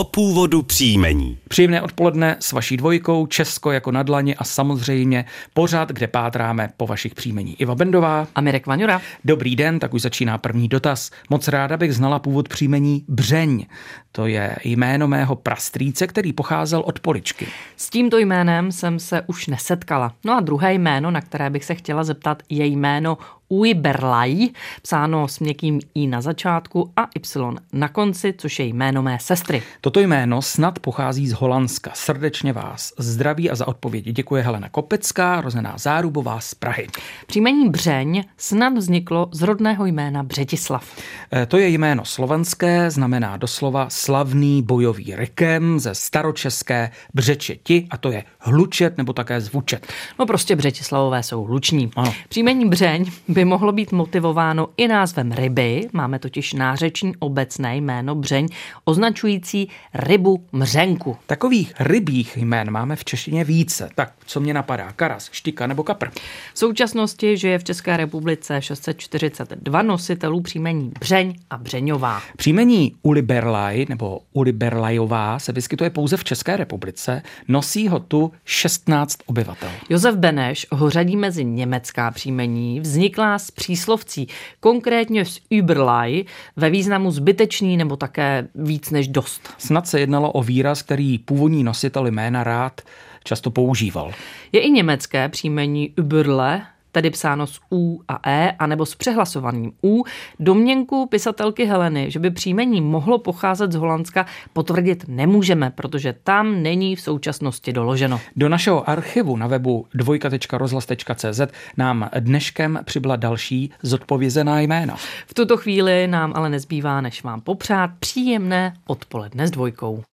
o původu příjmení. Příjemné odpoledne s vaší dvojkou, Česko jako na dlani a samozřejmě pořád, kde pátráme po vašich příjmení. Iva Bendová. A Mirek Vaňura. Dobrý den, tak už začíná první dotaz. Moc ráda bych znala původ příjmení Břeň. To je jméno mého prastrýce, který pocházel od Poličky. S tímto jménem jsem se už nesetkala. No a druhé jméno, na které bych se chtěla zeptat, je jméno Uiberlaj, psáno s měkkým i na začátku a y na konci, což je jméno mé sestry. Toto jméno snad pochází z Holandska. Srdečně vás zdraví a za odpovědi děkuje Helena Kopecká, rozená Zárubová z Prahy. Příjmení Břeň snad vzniklo z rodného jména Břetislav. E, to je jméno slovenské, znamená doslova slavný bojový rekem ze staročeské břečeti a to je hlučet nebo také zvučet. No prostě Břetislavové jsou hluční. Ano. Příjmení Břeň by mohlo být motivováno i názvem ryby. Máme totiž nářeční obecné jméno Břeň, označující rybu mřenku. Takových rybích jmén máme v češtině více. Tak co mě napadá? Karas, štika nebo kapr? V současnosti žije v České republice 642 nositelů příjmení Břeň a Břeňová. Příjmení Uliberlaj nebo Uliberlajová se vyskytuje pouze v České republice, nosí ho tu 16 obyvatel. Josef Beneš ho řadí mezi německá příjmení, vzniklá z příslovcí, konkrétně z Überlaj, ve významu zbytečný nebo také víc než dost. Snad se jednalo o výraz, který původní nositel jména rád často používal. Je i německé příjmení Überle, tedy psáno s U a E, anebo s přehlasovaným U, domněnku pisatelky Heleny, že by příjmení mohlo pocházet z Holandska, potvrdit nemůžeme, protože tam není v současnosti doloženo. Do našeho archivu na webu dvojka.rozhlas.cz nám dneškem přibyla další zodpovězená jména. V tuto chvíli nám ale nezbývá, než vám popřát příjemné odpoledne s dvojkou.